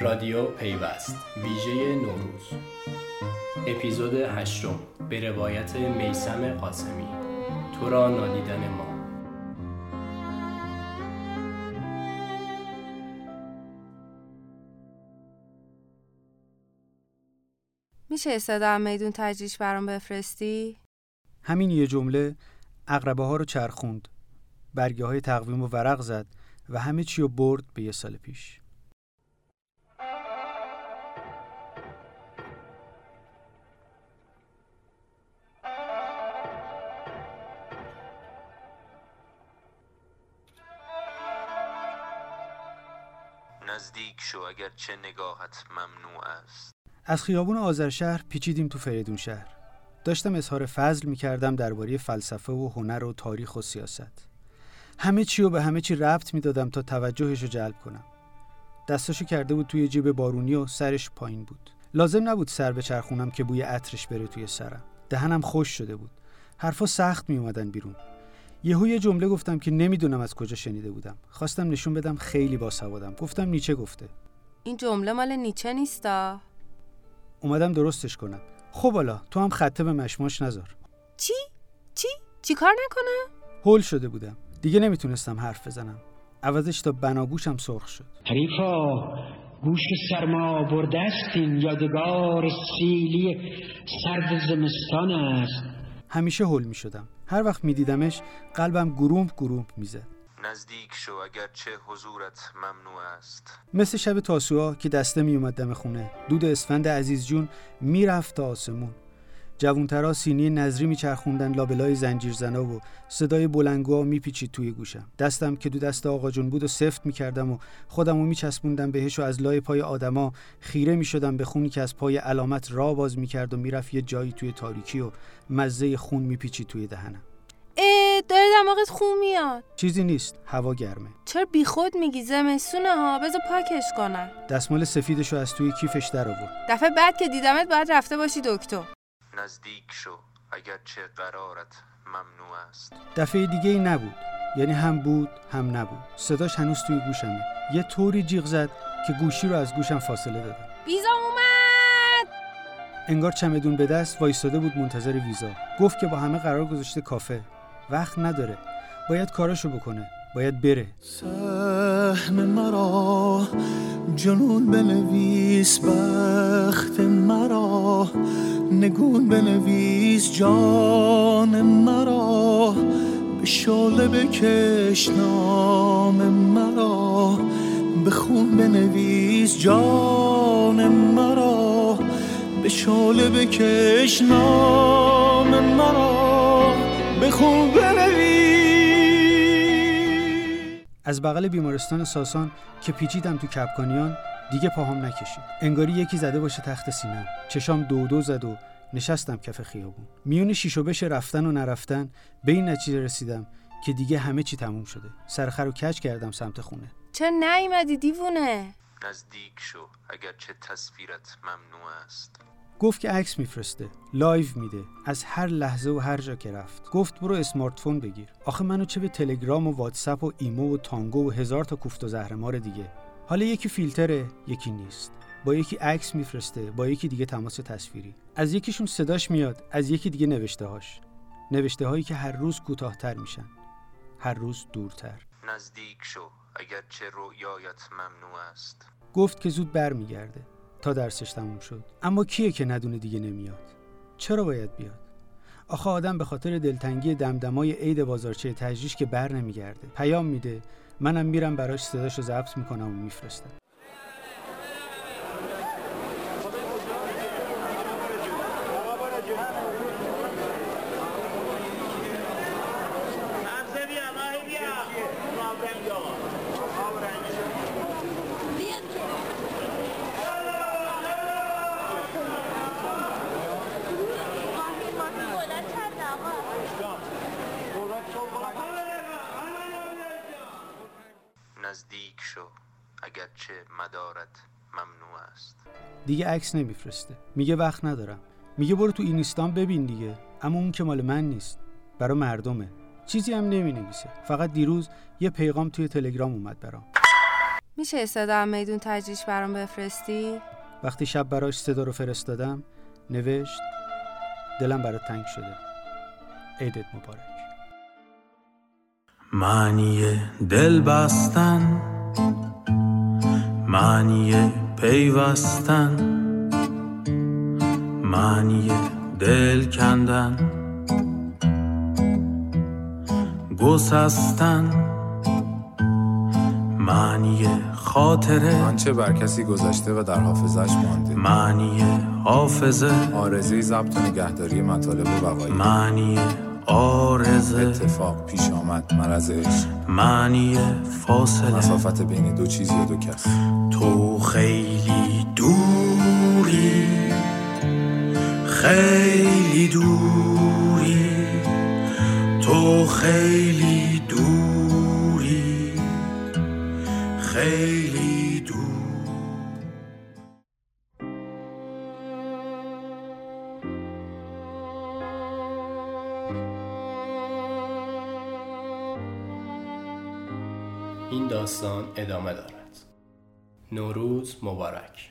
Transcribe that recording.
رادیو پیوست. ویژه نوروز. اپیزود هشتم. به روایت میسم قاسمی. تو را نادیدن ما. میشه استعدام میدون تجریش برام بفرستی؟ همین یه جمله اقربه ها رو چرخوند. برگه های تقویم و ورق زد و همه چی رو برد به یه سال پیش. نزدیک شو اگر چه نگاهت ممنوع است. از خیابون آذرشهر پیچیدیم تو فریدون شهر. داشتم اظهار فضل می‌کردم درباره فلسفه و هنر و تاریخ و سیاست. همه چی رو به همه چی ربط می‌دادم تا توجهش رو جلب کنم. دستاشو کرده بود توی جیب بارونی و سرش پایین بود. لازم نبود سر به چرخونم که بوی عطرش بره توی سرم. دهنم خوش شده بود. حرفا سخت می اومدن بیرون. یهو یه جمله گفتم که نمی‌دونم از کجا شنیده بودم. خواستم نشون بدم خیلی باسوادم. گفتم نیچه گفته. این جمله مال نیچه نیستا؟ اومدم درستش کنم. خب حالا تو هم خطه به مشماش نذار. چی؟ چی؟ چی کار نکنه؟ هول شده بودم. دیگه نمی‌تونستم حرف بزنم. عوضش تا بناگوشم سرخ شد. حریفا گوش سرما برده است این یادگار سیلی سرد زمستان است. همیشه هول می شدم هر وقت می دیدمش قلبم گرومپ گرومپ می‌زد. نزدیک شو اگر چه حضورت ممنوع است. مثل شب تاسوعا که دسته می اومد دم خونه دود اسفند عزیز جون می‌رفت تا آسمون. جوونترا سینی نظری میچرخوندن لابلای زنجیر زنا و صدای بلنگوها میپیچید توی گوشم. دستم که دو دست آقا جون بود و سفت می‌کردم و خودمو میچسبوندم بهش و از لای پای آدما خیره می‌شدم به خونی که از پای علامت را باز می‌کرد و می‌رفت یه جایی توی تاریکی و مزه خون میپیچید توی دهنم. اه داره دماغت خون میاد. چیزی نیست هوا گرمه. چرا بیخود میگی؟ زمستونه ها بذار پاکش کنم. دستمال سفیدشو از توی کیفش در آورد. دفعه بعد که دیدمت باید رفته باشی دکتر. نزدیک شو اگر چه قرارت ممنوع است. دفعه دیگه ای نبود یعنی هم بود هم نبود. صداش هنوز توی گوشمه. یه طوری جیغ زد که گوشی رو از گوشم فاصله دادم. ویزا اومد! انگار چمدون به دست وایستاده بود منتظر ویزا. گفت که با همه قرار گذاشته کافه. وقت نداره. باید کاراشو بکنه. باید بره. سهم مرا جنون بنویس بخت مرا نگون بنویس جان مرا به شعله بکش نام مرا. به خون بنویس جان مرا به شعله بکش نام مرا. به خون بنویس. از بغل بیمارستان ساسان که پیچیدم تو کپکانیان دیگه پاهم نکشید. انگاری یکی زده باشه تخت سینم چشام دو دو زد و نشستم کف خیابون. میون شیش و بش رفتن و نرفتن به این نتیجه رسیدم که دیگه همه چی تموم شده. سرخر و کج کردم سمت خونه. چرا نیومدی دیوونه؟ نزدیک شو اگر چه تصویرت ممنوع است. گفت که عکس میفرسته live میده از هر لحظه و هر جا که رفت. گفت برو smartphone بگیر. آخه منو چه به تلگرام و واتساپ و ایمو و تانگو و هزار تا کوفت و زهرمار دیگه. حالا یکی فیلتره یکی نیست. با یکی عکس میفرسته با یکی دیگه تماس تصویری. از یکیشون صداش میاد از یکی دیگه نوشته هاش نوشته هایی که هر روز کوتاهتر میشن. هر روز دورتر. نزدیک شو اگر چه رویایت ممنوع است. گفت که زود برمیگرده. تا درسش تموم شد. اما کیه که ندونه دیگه نمیاد؟ چرا باید بیاد؟ آخه آدم به خاطر دلتنگی دمدمای عید بازارچه تجریش که بر نمیگرده پیام میده منم میرم براش صداشو ضبط می‌کنم و میفرستم. نزدیک شو اگر چه مدارت ممنوع است. دیگه عکس نمیفرسته. میگه وقت ندارم. میگه برو تو اینستان ببین دیگه. اما اون که مال من نیست. برا مردمه. چیزی هم نمی نویسه فقط دیروز یه پیغام توی تلگرام اومد برام. میشه صدا میدون تجریش برام بفرستی؟ وقتی شب براش صدا رو فرستادم نوشت دلم برات تنگ شده. عیدت مبارک. معنی دل بستن معنی پیوستن معنی دل کندن گسستن معنی خاطره آنچه بر کسی گذشته و در حافظش مانده. معنی حافظه. آرزه ضبط و نگهداری مطالب و وقایع. معنی آرزه. اتفاق پیش آمد عشق معنی فاصله. مسافت بین دو چیز یا دو کس تو خیلی دوری. خیلی دوری. تو خیلی دوری. خیلی دور این داستان ادامه دارد. نوروز مبارک.